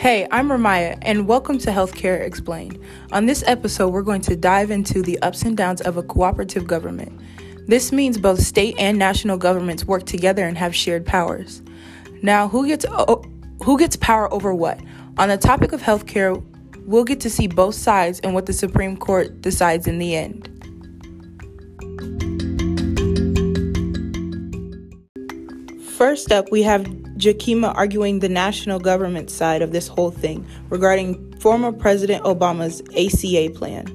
Hey, I'm Ramaya, and welcome to Healthcare Explained. On this episode, we're going to dive into the ups and downs of a cooperative government. This means both state and national governments work together and have shared powers. Now, who gets o- who gets power over what? On the topic of healthcare, we'll get to see both sides and what the Supreme Court decides in the end. First up, we have Jakima arguing the national government side of this whole thing regarding former President Obama's ACA plan.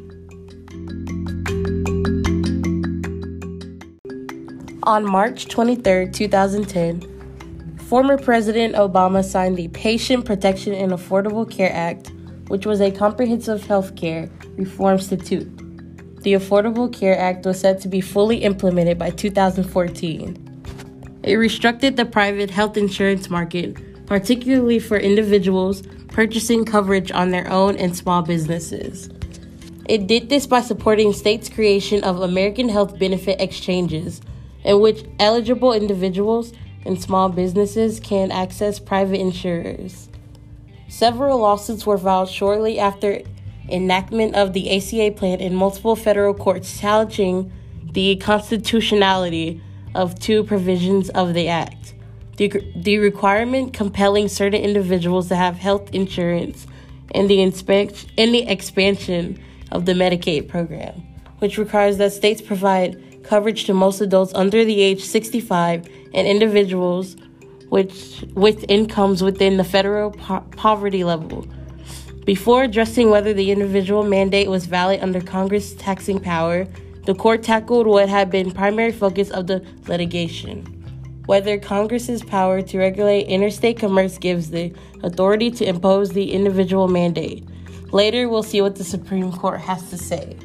On March 23, 2010, former President Obama signed the Patient Protection and Affordable Care Act, which was a comprehensive health care reform statute. The Affordable Care Act was set to be fully implemented by 2014. It restricted the private health insurance market, particularly for individuals purchasing coverage on their own and small businesses. It did this by supporting states' creation of American health benefit exchanges, in which eligible individuals and small businesses can access private insurers. Several lawsuits were filed shortly after enactment of the ACA plan in multiple federal courts challenging the constitutionality of two provisions of the Act. The, the requirement compelling certain individuals to have health insurance and the, inspe- and the expansion of the Medicaid program, which requires that states provide coverage to most adults under the age 65 and individuals which, with incomes within the federal po- poverty level. Before addressing whether the individual mandate was valid under Congress' taxing power, the court tackled what had been primary focus of the litigation. Whether Congress's power to regulate interstate commerce gives the authority to impose the individual mandate. Later, we'll see what the Supreme Court has to say.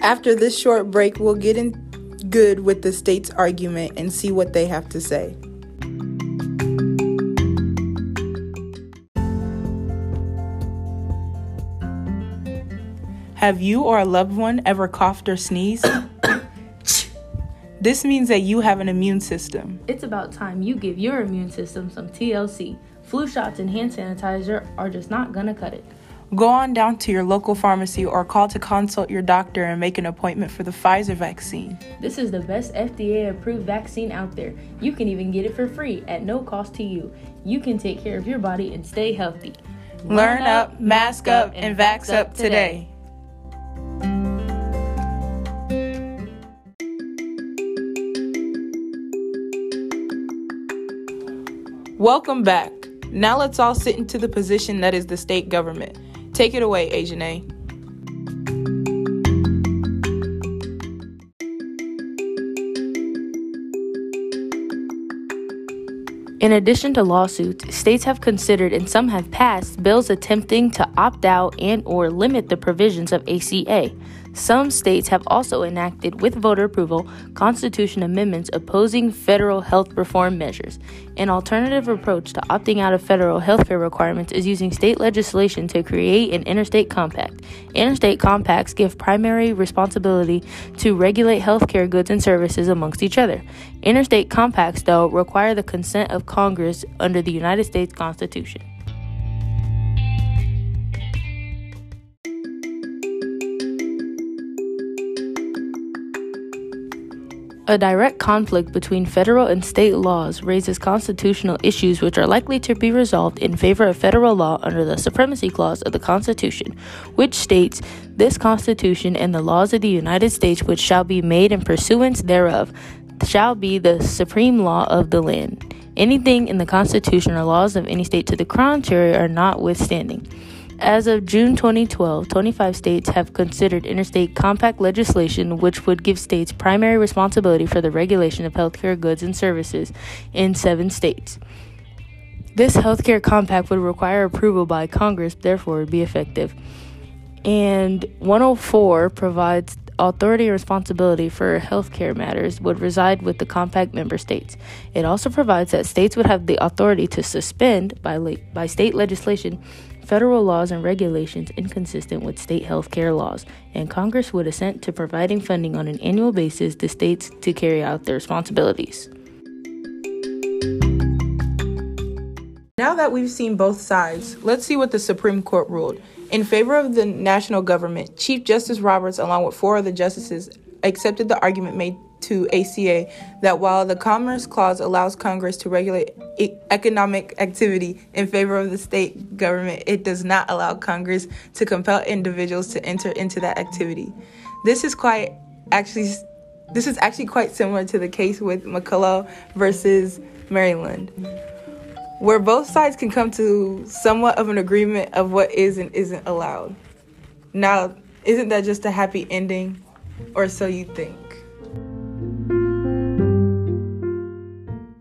After this short break, we'll get in good with the state's argument and see what they have to say. Have you or a loved one ever coughed or sneezed? this means that you have an immune system. It's about time you give your immune system some TLC. Flu shots and hand sanitizer are just not gonna cut it. Go on down to your local pharmacy or call to consult your doctor and make an appointment for the Pfizer vaccine. This is the best FDA approved vaccine out there. You can even get it for free at no cost to you. You can take care of your body and stay healthy. Learn up, mask up, and vax up today. Welcome back. Now let's all sit into the position that is the state government. Take it away, Asian A. In addition to lawsuits, states have considered and some have passed bills attempting to opt out and or limit the provisions of ACA. Some states have also enacted, with voter approval, constitution amendments opposing federal health reform measures. An alternative approach to opting out of federal healthcare requirements is using state legislation to create an interstate compact. Interstate compacts give primary responsibility to regulate healthcare goods and services amongst each other. Interstate compacts, though, require the consent of Congress under the United States Constitution. A direct conflict between federal and state laws raises constitutional issues which are likely to be resolved in favor of federal law under the Supremacy Clause of the Constitution, which states, This Constitution and the laws of the United States which shall be made in pursuance thereof shall be the supreme law of the land. Anything in the Constitution or laws of any state to the contrary are notwithstanding. As of June 2012, 25 states have considered interstate compact legislation, which would give states primary responsibility for the regulation of healthcare goods and services in seven states. This healthcare compact would require approval by Congress, therefore, would be effective. And 104 provides authority and responsibility for healthcare matters would reside with the compact member states. It also provides that states would have the authority to suspend, by, le- by state legislation, federal laws and regulations inconsistent with state health care laws, and Congress would assent to providing funding on an annual basis to states to carry out their responsibilities. Now that we've seen both sides, let's see what the Supreme Court ruled. In favor of the national government, Chief Justice Roberts, along with four other justices, accepted the argument made to ACA that while the Commerce Clause allows Congress to regulate e- economic activity in favor of the state government, it does not allow Congress to compel individuals to enter into that activity. This is quite actually this is actually quite similar to the case with McCulloch versus Maryland, where both sides can come to somewhat of an agreement of what is and isn't allowed. Now, isn't that just a happy ending, or so you think?